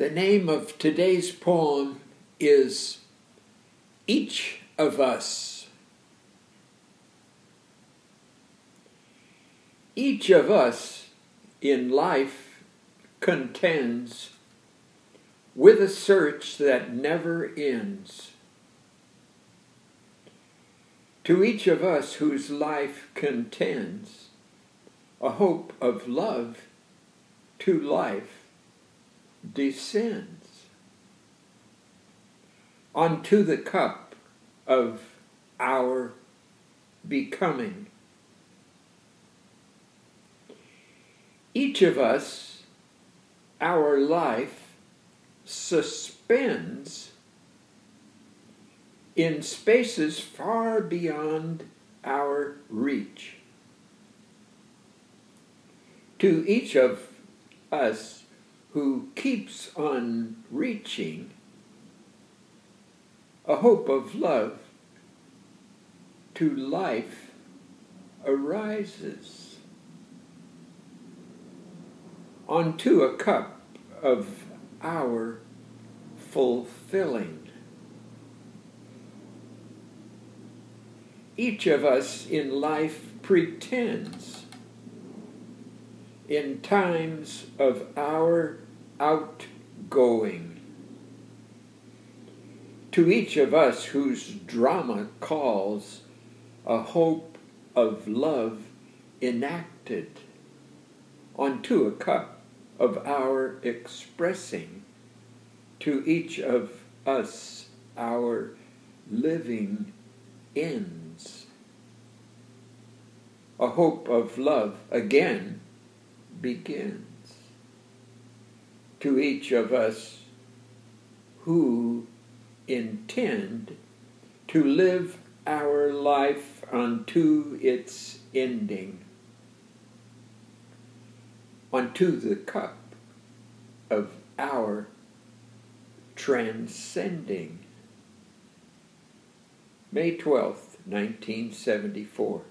The name of today's poem is Each of Us. Each of us in life contends with a search that never ends. To each of us whose life contends a hope of love to life descends onto the cup of our becoming. Each of us, our life suspends in spaces far beyond our reach. To each of us, who keeps on reaching a hope of love to life arises onto a cup of our fulfilling. Each of us in life pretends in times of our outgoing. To each of us whose drama calls a hope of love enacted onto a cup of our expressing, to each of us our living ends. A hope of love again begins to each of us who intend to live our life unto its ending, unto the cup of our transcending. May 12th, 1974.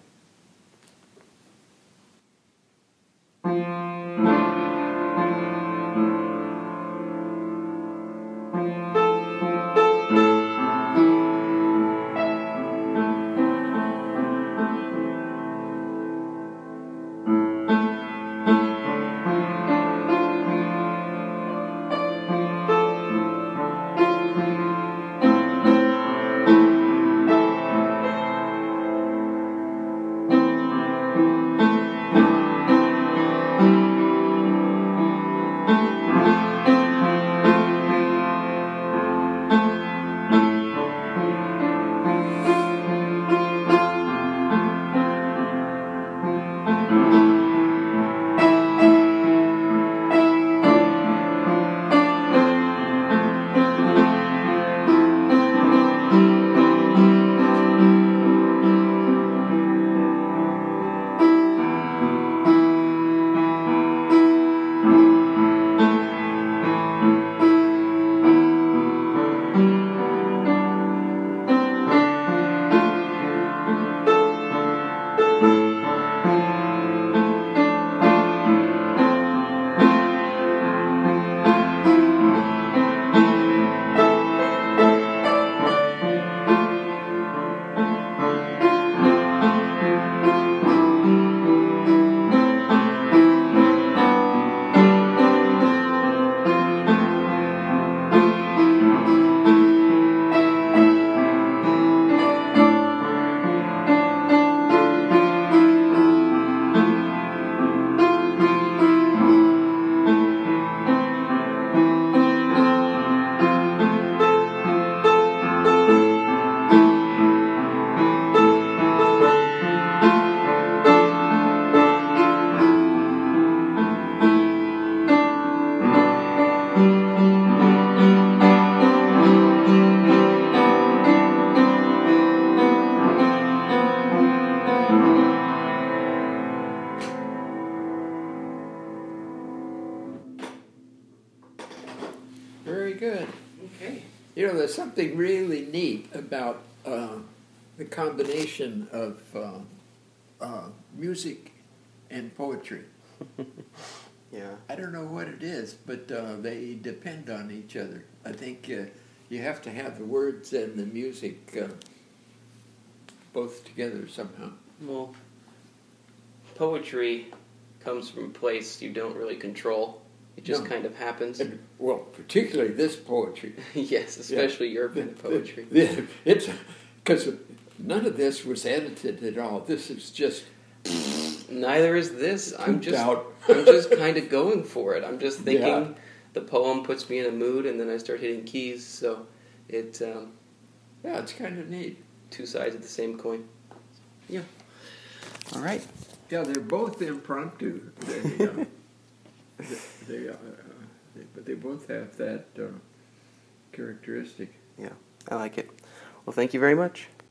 Something really neat about uh, the combination of uh, uh, music and poetry. Yeah. I don't know what it is, but uh, they depend on each other. I think uh, you have to have the words and the music uh, both together somehow. Well, poetry comes from a place you don't really control. It just No. kind of happens. And, well, particularly this poetry. yes, especially urban poetry. The- It's because none of this was edited at all. This is just Neither is this. I'm just. I'm just kind of going for it. I'm just thinking Yeah. the poem puts me in a mood, and then I start hitting keys. So it um, Yeah, it's kind of neat. two sides of the same coin. Yeah. All right. Yeah, they're both impromptu. They, uh, they, uh, they, but they both have that uh, characteristic. Yeah, I like it. Well, thank you very much.